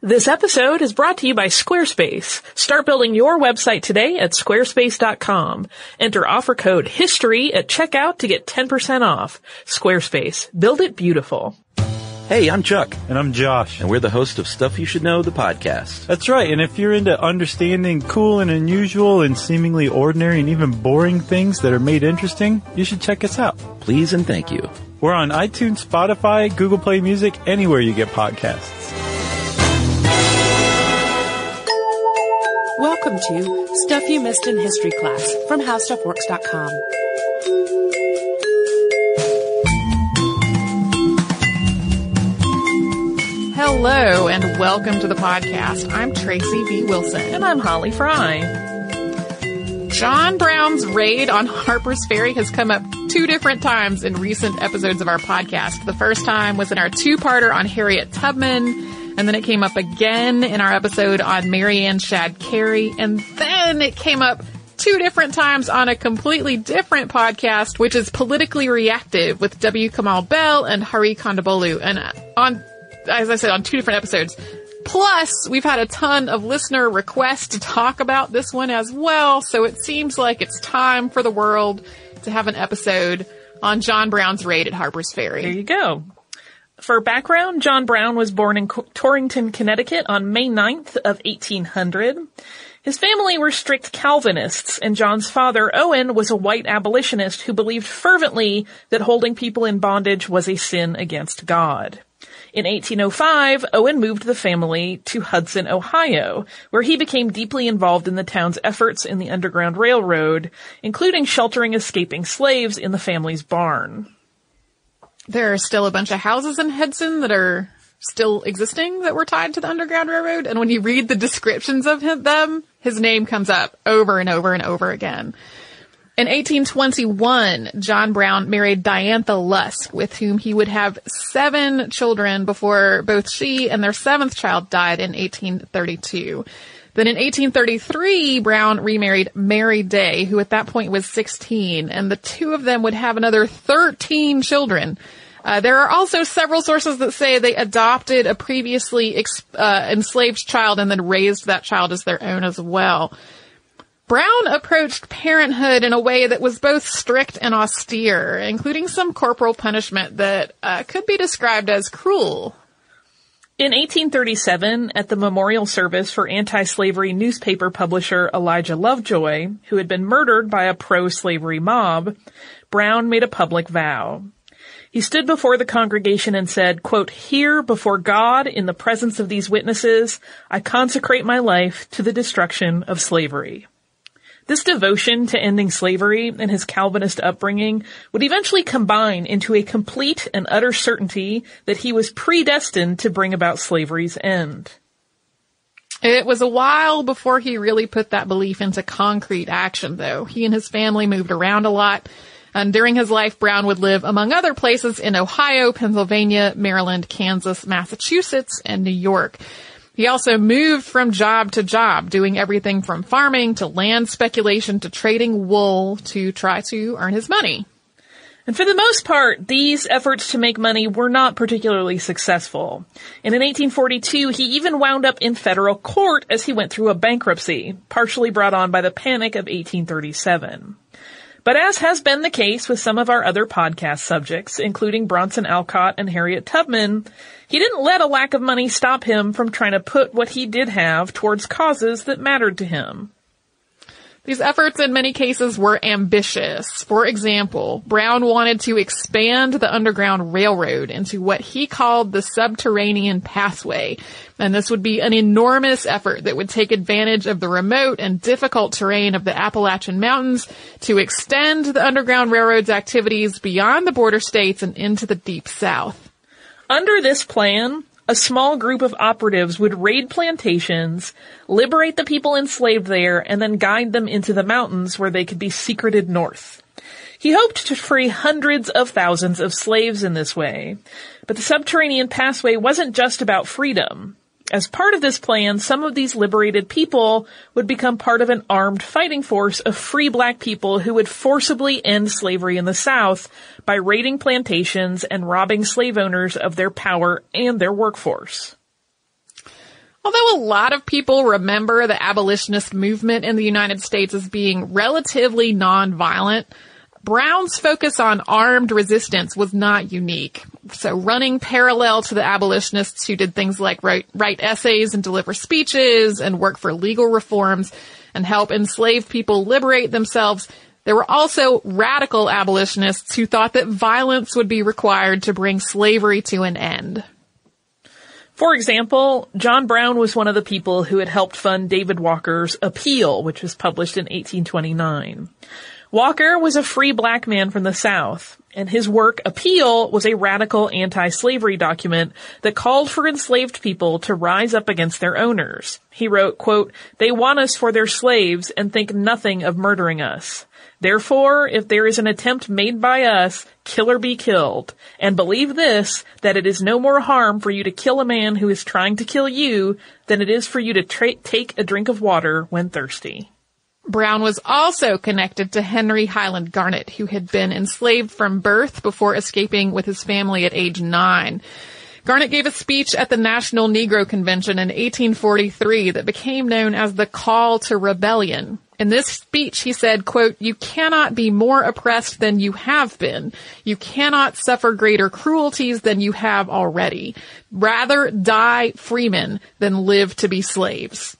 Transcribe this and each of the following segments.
This episode is brought to you by Squarespace. Start building your website today at squarespace.com. Enter offer code HISTORY at checkout to get 10% off. Squarespace. Build it beautiful. Hey, I'm Chuck. And I'm Josh. And we're the host of Stuff You Should Know, the podcast. That's right. And if you're into understanding cool and unusual and seemingly ordinary and even boring things that are made interesting, you should check us out. Please and thank you. We're on iTunes, Spotify, Google Play Music, anywhere you get podcasts. Welcome to Stuff You Missed in History Class from HowStuffWorks.com. Hello and welcome to the podcast. I'm Tracy V. Wilson. And I'm Holly Fry. John Brown's raid on Harper's Ferry has come up two different times in recent episodes of our podcast. The first time was in our two-parter on Harriet Tubman, and then it came up again in our episode on Mary Ann Shadd Cary. And then it came up two different times on a completely different podcast, which is Politically Reactive with W. Kamau Bell and Hari Kondabolu. And on, as I said, on two different episodes. Plus, we've had a ton of listener requests to talk about this one as well. So it seems like it's time for the world to have an episode on John Brown's raid at Harper's Ferry. There you go. For background, John Brown was born in Torrington, Connecticut on May 9th of 1800. His family were strict Calvinists, and John's father, Owen, was a white abolitionist who believed fervently that holding people in bondage was a sin against God. In 1805, Owen moved the family to Hudson, Ohio, where he became deeply involved in the town's efforts in the Underground Railroad, including sheltering escaping slaves in the family's barn there are still a bunch of houses in Hudson that are still existing that were tied to the Underground Railroad. And when you read the descriptions of him, them, his name comes up over and over and over again. In 1821, John Brown married Diantha Lusk, with whom he would have seven children before both she and their seventh child died in 1832. Then in 1833, Brown remarried Mary Day, who at that point was 16, and the two of them would have another 13 children. Uh, there are also several sources that say they adopted a previously ex- uh, enslaved child and then raised that child as their own as well. Brown approached parenthood in a way that was both strict and austere, including some corporal punishment that uh, could be described as cruel. In 1837, at the memorial service for anti-slavery newspaper publisher Elijah Lovejoy, who had been murdered by a pro-slavery mob, Brown made a public vow. He stood before the congregation and said, quote, Here before God in the presence of these witnesses, I consecrate my life to the destruction of slavery. This devotion to ending slavery and his Calvinist upbringing would eventually combine into a complete and utter certainty that he was predestined to bring about slavery's end. It was a while before he really put that belief into concrete action though. He and his family moved around a lot. And during his life, Brown would live among other places in Ohio, Pennsylvania, Maryland, Kansas, Massachusetts, and New York. He also moved from job to job, doing everything from farming to land speculation to trading wool to try to earn his money. And for the most part, these efforts to make money were not particularly successful. And in 1842, he even wound up in federal court as he went through a bankruptcy, partially brought on by the Panic of 1837. But as has been the case with some of our other podcast subjects, including Bronson Alcott and Harriet Tubman, he didn't let a lack of money stop him from trying to put what he did have towards causes that mattered to him. These efforts in many cases were ambitious. For example, Brown wanted to expand the Underground Railroad into what he called the Subterranean Pathway. And this would be an enormous effort that would take advantage of the remote and difficult terrain of the Appalachian Mountains to extend the Underground Railroad's activities beyond the border states and into the Deep South. Under this plan, a small group of operatives would raid plantations, liberate the people enslaved there, and then guide them into the mountains where they could be secreted north. He hoped to free hundreds of thousands of slaves in this way. But the subterranean passway wasn't just about freedom. As part of this plan, some of these liberated people would become part of an armed fighting force of free black people who would forcibly end slavery in the South by raiding plantations and robbing slave owners of their power and their workforce. Although a lot of people remember the abolitionist movement in the United States as being relatively nonviolent, Brown's focus on armed resistance was not unique. So running parallel to the abolitionists who did things like write, write essays and deliver speeches and work for legal reforms and help enslaved people liberate themselves, there were also radical abolitionists who thought that violence would be required to bring slavery to an end. For example, John Brown was one of the people who had helped fund David Walker's Appeal, which was published in 1829. Walker was a free black man from the South, and his work, Appeal, was a radical anti-slavery document that called for enslaved people to rise up against their owners. He wrote, quote, They want us for their slaves and think nothing of murdering us. Therefore, if there is an attempt made by us, kill or be killed. And believe this, that it is no more harm for you to kill a man who is trying to kill you than it is for you to tra- take a drink of water when thirsty. Brown was also connected to Henry Highland Garnet, who had been enslaved from birth before escaping with his family at age nine. Garnet gave a speech at the National Negro Convention in 1843 that became known as the Call to Rebellion. In this speech, he said, quote, you cannot be more oppressed than you have been. You cannot suffer greater cruelties than you have already. Rather die freemen than live to be slaves.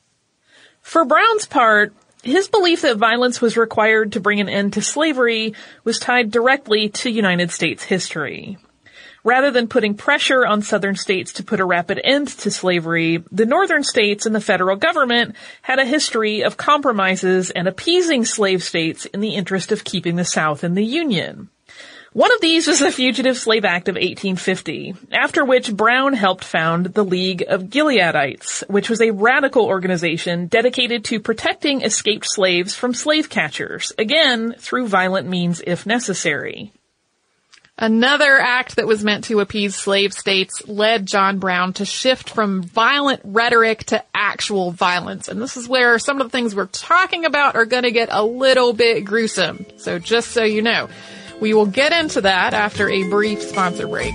For Brown's part, his belief that violence was required to bring an end to slavery was tied directly to United States history. Rather than putting pressure on southern states to put a rapid end to slavery, the northern states and the federal government had a history of compromises and appeasing slave states in the interest of keeping the South in the Union. One of these was the Fugitive Slave Act of 1850, after which Brown helped found the League of Gileadites, which was a radical organization dedicated to protecting escaped slaves from slave catchers, again, through violent means if necessary. Another act that was meant to appease slave states led John Brown to shift from violent rhetoric to actual violence. And this is where some of the things we're talking about are going to get a little bit gruesome. So just so you know. We will get into that after a brief sponsor break.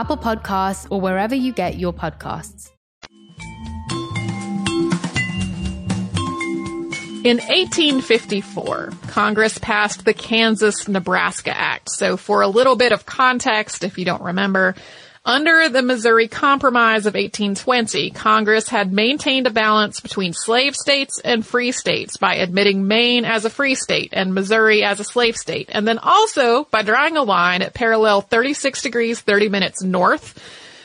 Apple Podcasts, or wherever you get your podcasts. In 1854, Congress passed the Kansas Nebraska Act. So for a little bit of context, if you don't remember, under the Missouri Compromise of 1820, Congress had maintained a balance between slave states and free states by admitting Maine as a free state and Missouri as a slave state. And then also by drawing a line at parallel 36 degrees 30 minutes north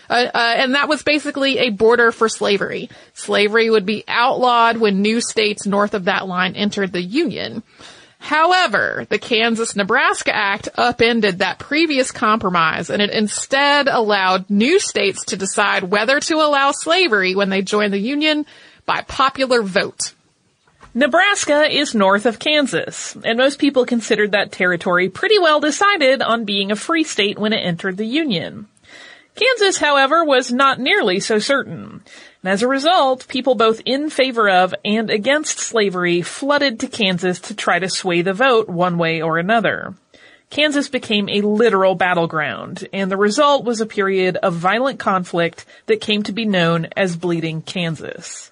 uh, uh, and that was basically a border for slavery. Slavery would be outlawed when new states north of that line entered the Union. However, the Kansas-Nebraska Act upended that previous compromise and it instead allowed new states to decide whether to allow slavery when they joined the Union by popular vote. Nebraska is north of Kansas, and most people considered that territory pretty well decided on being a free state when it entered the Union. Kansas, however, was not nearly so certain. And as a result, people both in favor of and against slavery flooded to Kansas to try to sway the vote one way or another. Kansas became a literal battleground, and the result was a period of violent conflict that came to be known as Bleeding Kansas.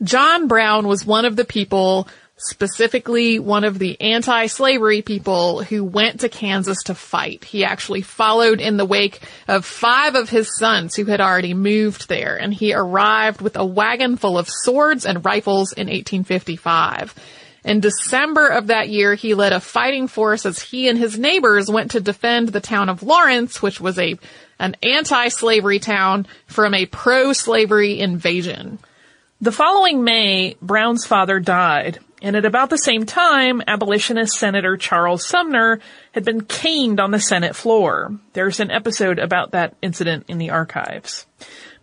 John Brown was one of the people, specifically one of the anti-slavery people who went to Kansas to fight. He actually followed in the wake of five of his sons who had already moved there, and he arrived with a wagon full of swords and rifles in 1855. In December of that year, he led a fighting force as he and his neighbors went to defend the town of Lawrence, which was a an anti-slavery town from a pro-slavery invasion. The following May, Brown's father died, and at about the same time, abolitionist Senator Charles Sumner had been caned on the Senate floor. There's an episode about that incident in the archives.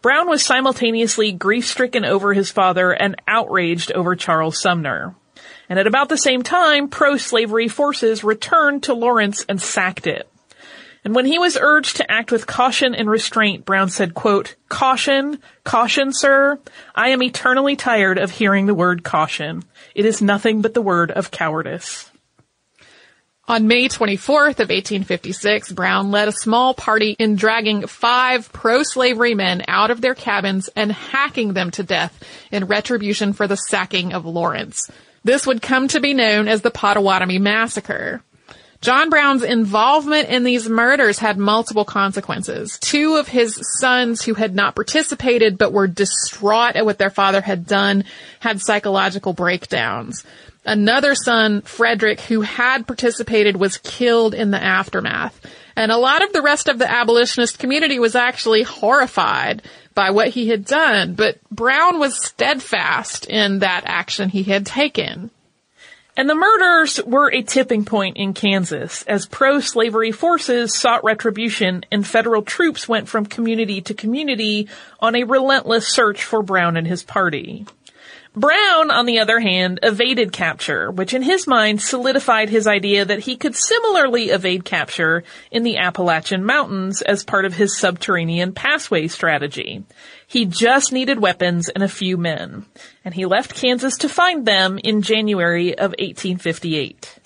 Brown was simultaneously grief-stricken over his father and outraged over Charles Sumner. And at about the same time, pro-slavery forces returned to Lawrence and sacked it. And when he was urged to act with caution and restraint, Brown said, quote, caution, caution, sir. I am eternally tired of hearing the word caution. It is nothing but the word of cowardice. On May 24th of 1856, Brown led a small party in dragging five pro-slavery men out of their cabins and hacking them to death in retribution for the sacking of Lawrence. This would come to be known as the Potawatomi Massacre. John Brown's involvement in these murders had multiple consequences. Two of his sons who had not participated but were distraught at what their father had done had psychological breakdowns. Another son, Frederick, who had participated was killed in the aftermath. And a lot of the rest of the abolitionist community was actually horrified by what he had done, but Brown was steadfast in that action he had taken. And the murders were a tipping point in Kansas as pro-slavery forces sought retribution and federal troops went from community to community on a relentless search for Brown and his party. Brown, on the other hand, evaded capture, which in his mind solidified his idea that he could similarly evade capture in the Appalachian Mountains as part of his subterranean passway strategy. He just needed weapons and a few men, and he left Kansas to find them in January of 1858.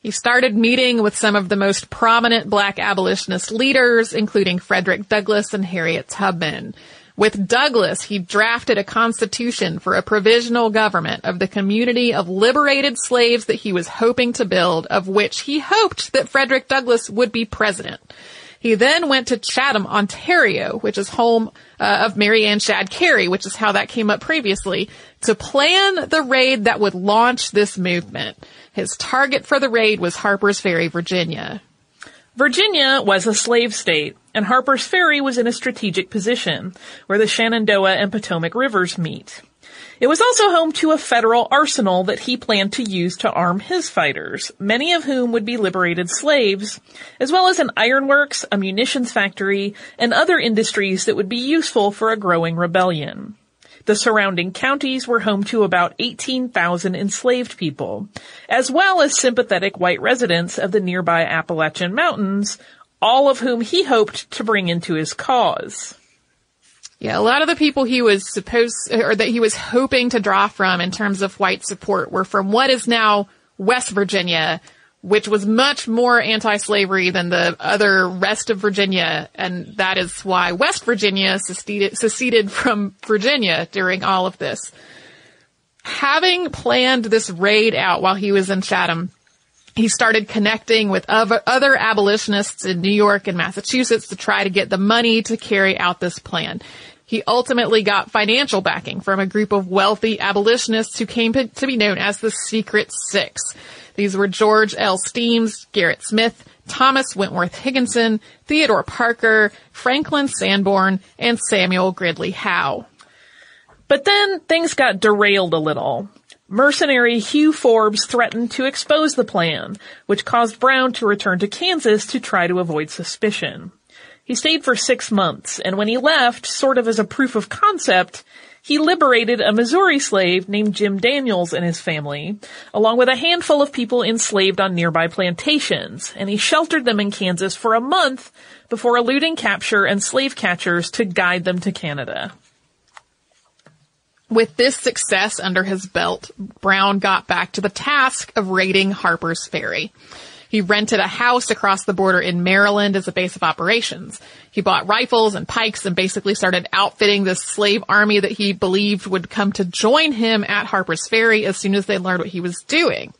He started meeting with some of the most prominent black abolitionist leaders, including Frederick Douglass and Harriet Tubman. With Douglass, he drafted a constitution for a provisional government of the community of liberated slaves that he was hoping to build, of which he hoped that Frederick Douglass would be president. He then went to Chatham, Ontario, which is home uh, of Mary Ann Shadd Cary, which is how that came up previously, to plan the raid that would launch this movement. His target for the raid was Harper's Ferry, Virginia. Virginia was a slave state, and Harper's Ferry was in a strategic position, where the Shenandoah and Potomac rivers meet. It was also home to a federal arsenal that he planned to use to arm his fighters, many of whom would be liberated slaves, as well as an ironworks, a munitions factory, and other industries that would be useful for a growing rebellion. The surrounding counties were home to about 18,000 enslaved people, as well as sympathetic white residents of the nearby Appalachian Mountains, all of whom he hoped to bring into his cause. Yeah, a lot of the people he was supposed, or that he was hoping to draw from in terms of white support were from what is now West Virginia, which was much more anti-slavery than the other rest of Virginia, and that is why West Virginia seceded, seceded from Virginia during all of this. Having planned this raid out while he was in Chatham, he started connecting with other abolitionists in New York and Massachusetts to try to get the money to carry out this plan. He ultimately got financial backing from a group of wealthy abolitionists who came to be known as the Secret Six. These were George L. Stearns, Gerrit Smith, Thomas Wentworth Higginson, Theodore Parker, Franklin Sanborn, and Samuel Gridley Howe. But then things got derailed a little. Mercenary Hugh Forbes threatened to expose the plan, which caused Brown to return to Kansas to try to avoid suspicion. He stayed for six months, and when he left, sort of as a proof of concept, he liberated a Missouri slave named Jim Daniels and his family, along with a handful of people enslaved on nearby plantations, and he sheltered them in Kansas for a month before eluding capture and slave catchers to guide them to Canada. With this success under his belt, Brown got back to the task of raiding Harper's Ferry. He rented a house across the border in Maryland as a base of operations. He bought rifles and pikes and basically started outfitting this slave army that he believed would come to join him at Harper's Ferry as soon as they learned what he was doing.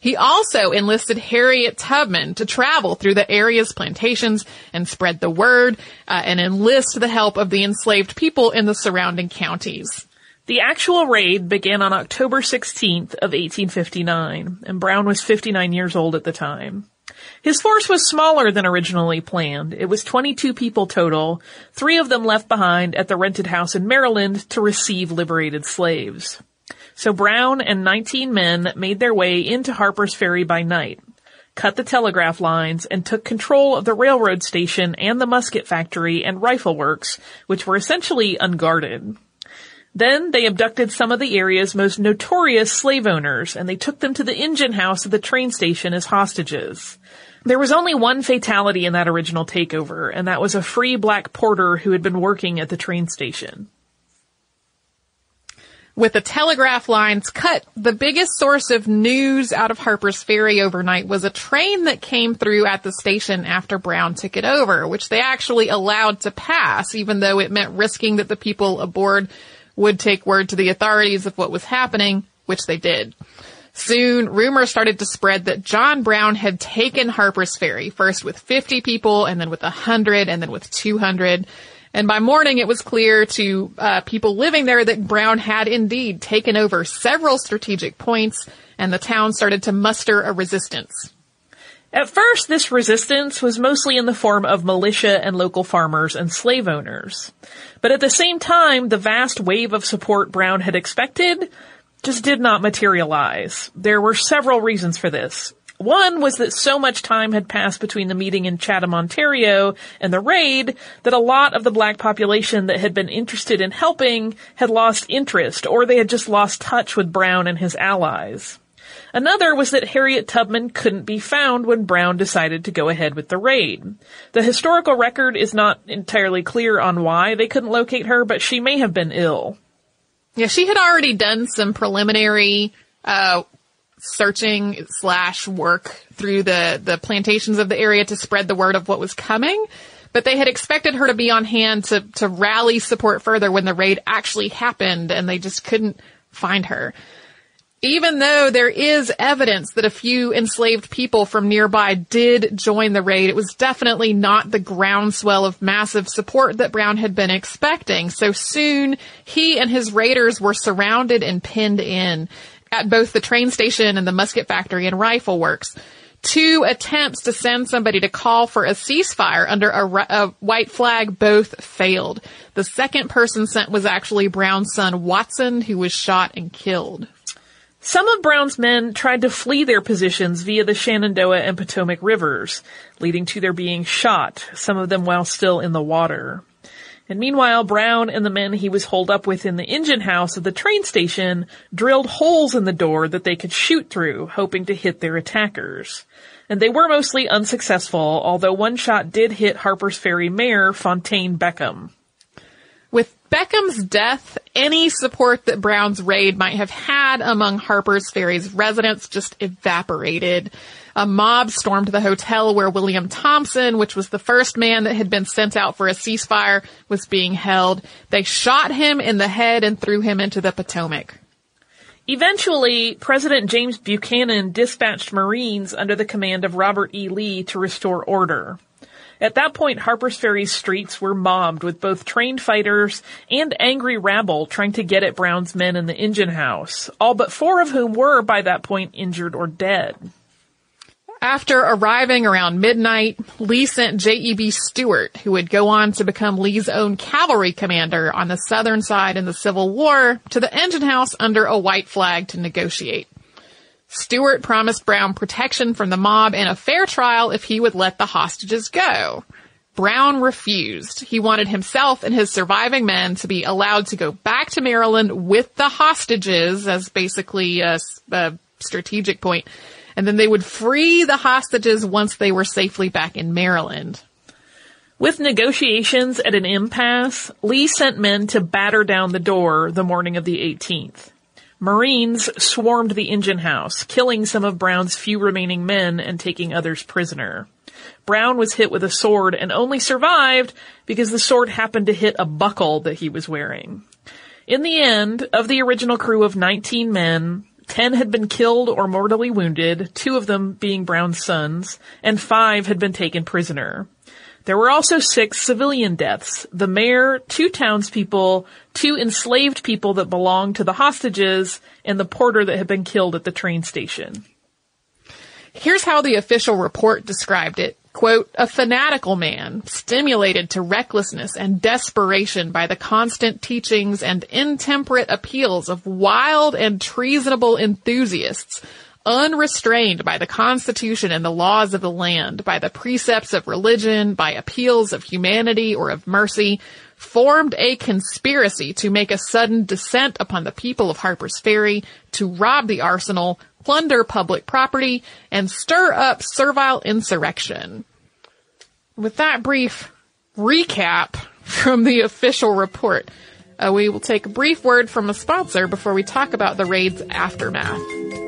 He also enlisted Harriet Tubman to travel through the area's plantations and spread the word uh, and enlist the help of the enslaved people in the surrounding counties. The actual raid began on October 16th of 1859, and Brown was 59 years old at the time. His force was smaller than originally planned. It was 22 people total, three of them left behind at the rented house in Maryland to receive liberated slaves. So Brown and 19 men made their way into Harper's Ferry by night, cut the telegraph lines, and took control of the railroad station and the musket factory and rifle works, which were essentially unguarded. Then they abducted some of the area's most notorious slave owners and they took them to the engine house of the train station as hostages. There was only one fatality in that original takeover, and that was a free black porter who had been working at the train station. With the telegraph lines cut, the biggest source of news out of Harper's Ferry overnight was a train that came through at the station after Brown took it over, which they actually allowed to pass, even though it meant risking that the people aboard would take word to the authorities of what was happening, which they did. Soon, rumors started to spread that John Brown had taken Harper's Ferry, first with 50 people, and then with 100, and then with 200. And by morning, it was clear to uh, people living there that Brown had indeed taken over several strategic points, and the town started to muster a resistance. At first, this resistance was mostly in the form of militia and local farmers and slave owners. But at the same time, the vast wave of support Brown had expected just did not materialize. There were several reasons for this. One was that so much time had passed between the meeting in Chatham, Ontario and the raid that a lot of the black population that had been interested in helping had lost interest or they had just lost touch with Brown and his allies. Another was that Harriet Tubman couldn't be found when Brown decided to go ahead with the raid. The historical record is not entirely clear on why they couldn't locate her, but she may have been ill. Yeah, she had already done some preliminary, uh, searching slash work through the, the plantations of the area to spread the word of what was coming. But they had expected her to be on hand to, to rally support further when the raid actually happened and they just couldn't find her even though there is evidence that a few enslaved people from nearby did join the raid, it was definitely not the groundswell of massive support that Brown had been expecting. So soon, he and his raiders were surrounded and pinned in at both the train station and the musket factory and rifle works. Two attempts to send somebody to call for a ceasefire under a, a, white flag both failed. The second person sent was actually Brown's son Watson, who was shot and killed. Some of Brown's men tried to flee their positions via the Shenandoah and Potomac rivers, leading to their being shot, some of them while still in the water. And meanwhile, Brown and the men he was holed up with in the engine house of the train station drilled holes in the door that they could shoot through, hoping to hit their attackers. And they were mostly unsuccessful, although one shot did hit Harper's Ferry Mayor Fontaine Beckham. Beckham's death, any support that Brown's raid might have had among Harper's Ferry's residents just evaporated. A mob stormed the hotel where William Thompson, which was the first man that had been sent out for a ceasefire, was being held. They shot him in the head and threw him into the Potomac. Eventually, President James Buchanan dispatched Marines under the command of Robert E. Lee to restore order. At that point, Harper's Ferry's streets were mobbed with both trained fighters and angry rabble trying to get at Brown's men in the engine house, all but four of whom were, by that point, injured or dead. After arriving around midnight, Lee sent J.E.B. Stuart, who would go on to become Lee's own cavalry commander on the southern side in the Civil War, to the engine house under a white flag to negotiate. Stuart promised Brown protection from the mob and a fair trial if he would let the hostages go. Brown refused. He wanted himself and his surviving men to be allowed to go back to Maryland with the hostages as basically a, a strategic point and then they would free the hostages once they were safely back in Maryland. With negotiations at an impasse, Lee sent men to batter down the door the morning of the 18th. Marines swarmed the engine house, killing some of Brown's few remaining men and taking others prisoner. Brown was hit with a sword and only survived because the sword happened to hit a buckle that he was wearing. In the end, of the original crew of 19 men, Ten had been killed or mortally wounded, two of them being Brown's sons, and five had been taken prisoner. There were also six civilian deaths. The mayor, two townspeople, two enslaved people that belonged to the hostages, and the porter that had been killed at the train station. Here's how the official report described it. Quote, a fanatical man, stimulated to recklessness and desperation by the constant teachings and intemperate appeals of wild and treasonable enthusiasts, unrestrained by the constitution and the laws of the land, by the precepts of religion, by appeals of humanity or of mercy, formed a conspiracy to make a sudden descent upon the people of Harper's Ferry, to rob the arsenal, plunder public property, and stir up servile insurrection. With that brief recap from the official report, uh, we will take a brief word from a sponsor before we talk about the raid's aftermath.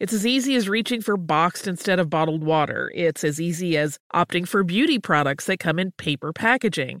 It's as easy as reaching for boxed instead of bottled water. It's as easy as opting for beauty products that come in paper packaging.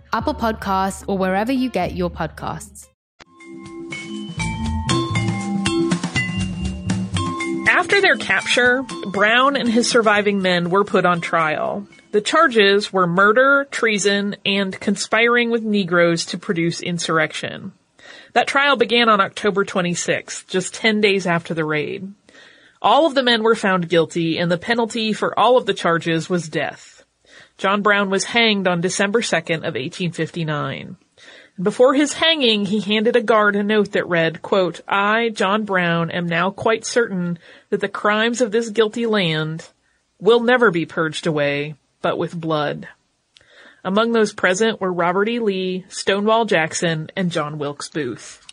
Apple Podcasts, or wherever you get your podcasts. After their capture, Brown and his surviving men were put on trial. The charges were murder, treason, and conspiring with Negroes to produce insurrection. That trial began on October 26th, just 10 days after the raid. All of the men were found guilty, and the penalty for all of the charges was death. John Brown was hanged on December 2nd of 1859. Before his hanging, he handed a guard a note that read, quote, I, John Brown, am now quite certain that the crimes of this guilty land will never be purged away, but with blood. Among those present were Robert E. Lee, Stonewall Jackson, and John Wilkes Booth.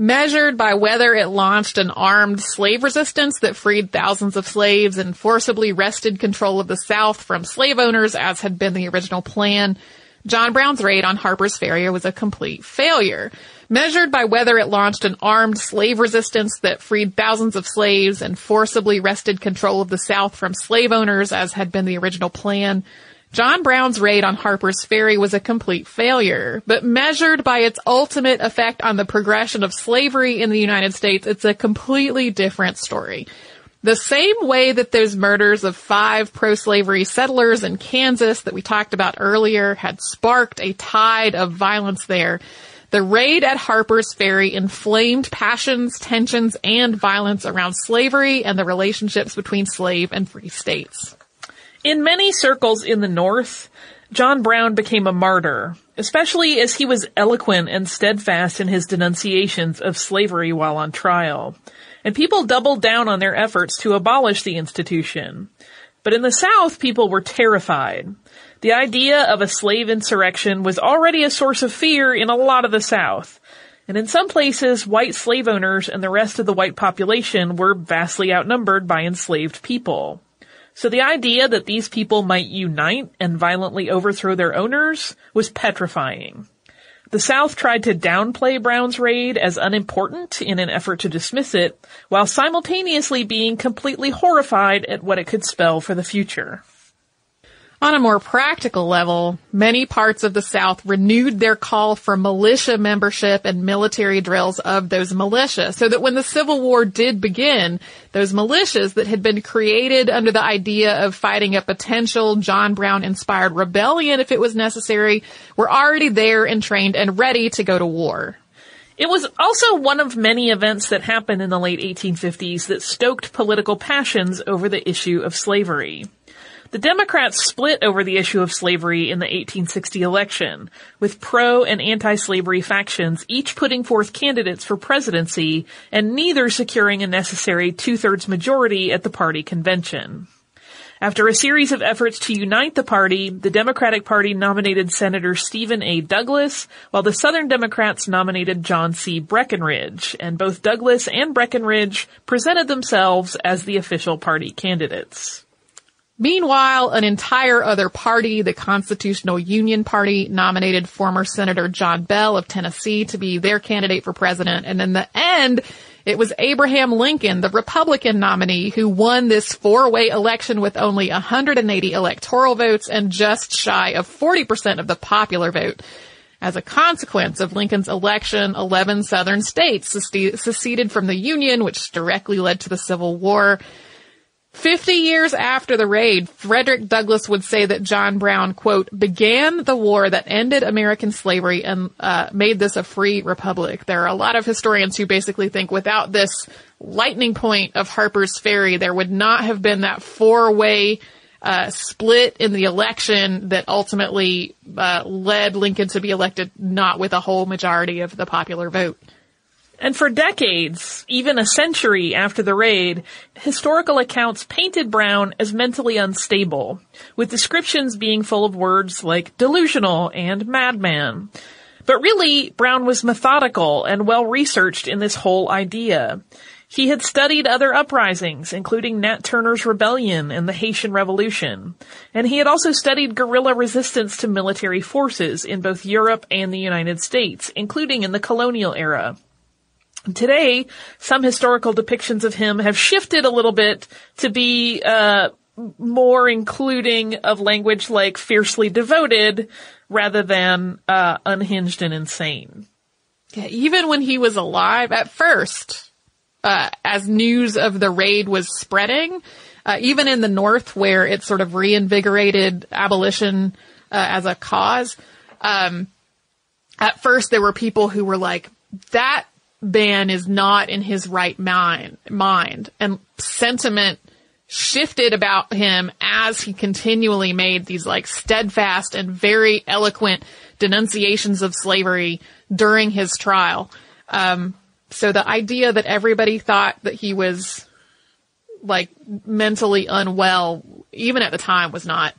Measured by whether it launched an armed slave resistance that freed thousands of slaves and forcibly wrested control of the South from slave owners as had been the original plan, John Brown's raid on Harper's Ferry was a complete failure. Measured by whether it launched an armed slave resistance that freed thousands of slaves and forcibly wrested control of the South from slave owners as had been the original plan, John Brown's raid on Harper's Ferry was a complete failure, but measured by its ultimate effect on the progression of slavery in the United States, it's a completely different story. The same way that those murders of five pro-slavery settlers in Kansas that we talked about earlier had sparked a tide of violence there, the raid at Harper's Ferry inflamed passions, tensions, and violence around slavery and the relationships between slave and free states. In many circles in the North, John Brown became a martyr, especially as he was eloquent and steadfast in his denunciations of slavery while on trial and people doubled down on their efforts to abolish the institution. But in the South, people were terrified. The idea of a slave insurrection was already a source of fear in a lot of the South. And in some places, white slave owners and the rest of the white population were vastly outnumbered by enslaved people. So the idea that these people might unite and violently overthrow their owners was petrifying. The South tried to downplay Brown's raid as unimportant in an effort to dismiss it, while simultaneously being completely horrified at what it could spell for the future. On a more practical level, many parts of the South renewed their call for militia membership and military drills of those militia so that when the Civil War did begin, those militias that had been created under the idea of fighting a potential John Brown inspired rebellion if it was necessary were already there and trained and ready to go to war. It was also one of many events that happened in the late 1850s that stoked political passions over the issue of slavery. The Democrats split over the issue of slavery in the 1860 election, with pro and anti-slavery factions each putting forth candidates for presidency and neither securing a necessary two-thirds majority at the party convention. After a series of efforts to unite the party, the Democratic Party nominated Senator Stephen A. Douglas, while the Southern Democrats nominated John C. Breckinridge, and both Douglas and Breckinridge presented themselves as the official party candidates. Meanwhile, an entire other party, the Constitutional Union Party, nominated former Senator John Bell of Tennessee to be their candidate for president. And in the end, it was Abraham Lincoln, the Republican nominee, who won this four-way election with only 180 electoral votes and just shy of 40% of the popular vote. As a consequence of Lincoln's election, 11 southern states seceded from the Union, which directly led to the Civil War. Fifty years after the raid, Frederick Douglass would say that John Brown, quote, began the war that ended American slavery and uh, made this a free republic. There are a lot of historians who basically think without this lightning point of Harper's Ferry, there would not have been that four-way uh, split in the election that ultimately uh, led Lincoln to be elected not with a whole majority of the popular vote. And for decades, even a century after the raid, historical accounts painted Brown as mentally unstable, with descriptions being full of words like delusional and madman. But really, Brown was methodical and well researched in this whole idea. He had studied other uprisings, including Nat Turner's rebellion and the Haitian Revolution. And he had also studied guerrilla resistance to military forces in both Europe and the United States, including in the colonial era. Today, some historical depictions of him have shifted a little bit to be uh, more including of language like fiercely devoted rather than uh, unhinged and insane. Yeah, even when he was alive at first, uh, as news of the raid was spreading, uh, even in the North where it sort of reinvigorated abolition uh, as a cause, um, at first there were people who were like, that man is not in his right mind, mind and sentiment shifted about him as he continually made these like steadfast and very eloquent denunciations of slavery during his trial. Um, so the idea that everybody thought that he was like mentally unwell, even at the time, was not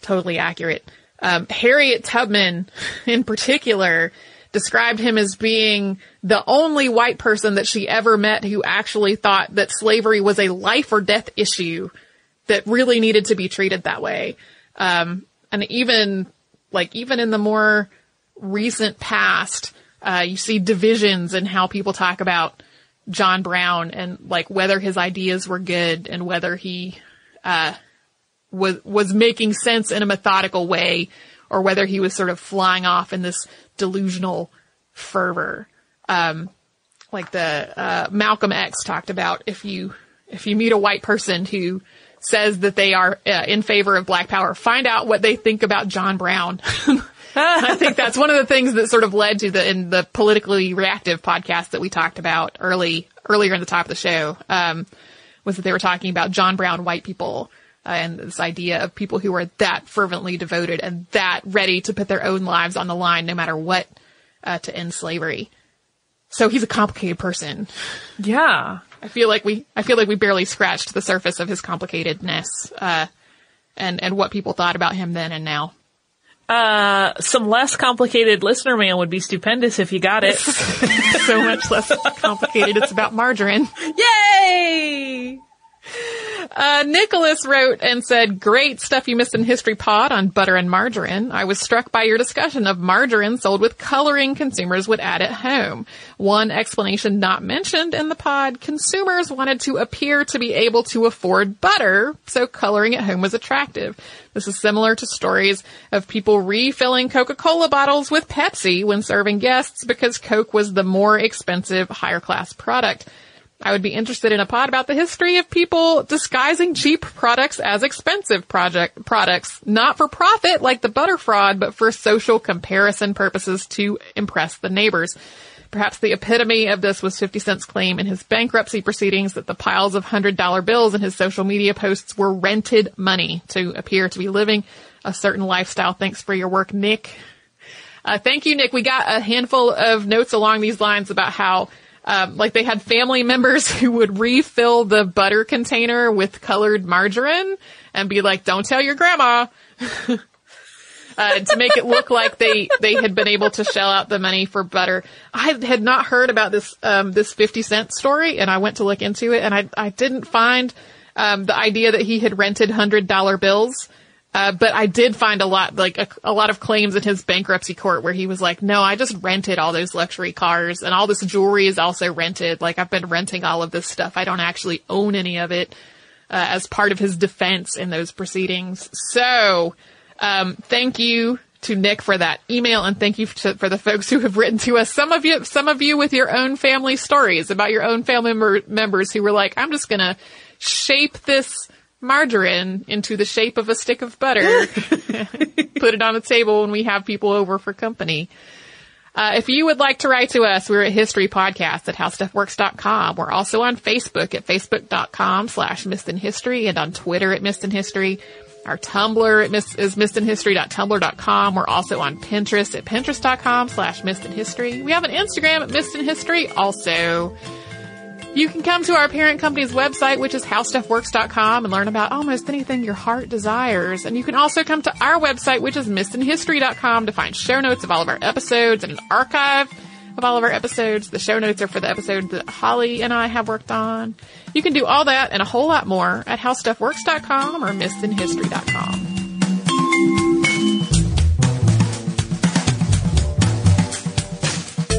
totally accurate. Um, Harriet Tubman, in particular, described him as being the only white person that she ever met who actually thought that slavery was a life or death issue that really needed to be treated that way. Um, and even like even in the more recent past, uh, you see divisions in how people talk about John Brown and like whether his ideas were good and whether he uh, was was making sense in a methodical way or whether he was sort of flying off in this delusional fervor. Um, like the, uh, Malcolm X talked about if you, if you meet a white person who says that they are uh, in favor of black power, find out what they think about John Brown. I think that's one of the things that sort of led to the, in the politically reactive podcast that we talked about early, earlier in the top of the show, um, was that they were talking about John Brown white people and this idea of people who are that fervently devoted and that ready to put their own lives on the line no matter what uh, to end slavery. So he's a complicated person. Yeah. I feel like we, I feel like we barely scratched the surface of his complicatedness, uh, and, and what people thought about him then and now. Uh, some less complicated listener mail would be stupendous if you got it. so much less complicated. It's about margarine. Yay! Uh, Nicholas wrote and said, great stuff you missed in History Pod on butter and margarine. I was struck by your discussion of margarine sold with coloring consumers would add at home. One explanation not mentioned in the pod, consumers wanted to appear to be able to afford butter, so coloring at home was attractive. This is similar to stories of people refilling Coca-Cola bottles with Pepsi when serving guests because Coke was the more expensive, higher class product. I would be interested in a pod about the history of people disguising cheap products as expensive project products, not for profit like the butter fraud, but for social comparison purposes to impress the neighbors. Perhaps the epitome of this was 50 Cent's claim in his bankruptcy proceedings that the piles of $100 bills in his social media posts were rented money to appear to be living a certain lifestyle. Thanks for your work, Nick. Uh, thank you, Nick. We got a handful of notes along these lines about how Um, like they had family members who would refill the butter container with colored margarine and be like, don't tell your grandma. uh, to make it look like they, they had been able to shell out the money for butter. I had not heard about this, um, this 50 cent story and I went to look into it and I, I didn't find, um, the idea that he had rented hundred dollar bills. Uh, but I did find a lot, like a, a, lot of claims in his bankruptcy court where he was like, no, I just rented all those luxury cars and all this jewelry is also rented. Like I've been renting all of this stuff. I don't actually own any of it, uh, as part of his defense in those proceedings. So, um, thank you to Nick for that email and thank you to, for the folks who have written to us. Some of you, some of you with your own family stories about your own family member, members who were like, I'm just gonna shape this margarine into the shape of a stick of butter, put it on the table when we have people over for company. Uh, if you would like to write to us, we're at History Podcast at HowStuffWorks.com. We're also on Facebook at Facebook.com slash Missed in History and on Twitter at Missed in History. Our Tumblr is missedinhistory.tumblr.com. We're also on Pinterest at pinterest.com slash missedinhistory. We have an Instagram at missedinhistory also. You can come to our parent company's website, which is howstuffworks.com and learn about almost anything your heart desires. And you can also come to our website, which is missedinhistory.com to find show notes of all of our episodes and an archive of all of our episodes. The show notes are for the episode that Holly and I have worked on. You can do all that and a whole lot more at howstuffworks.com or missedinhistory.com.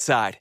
Side.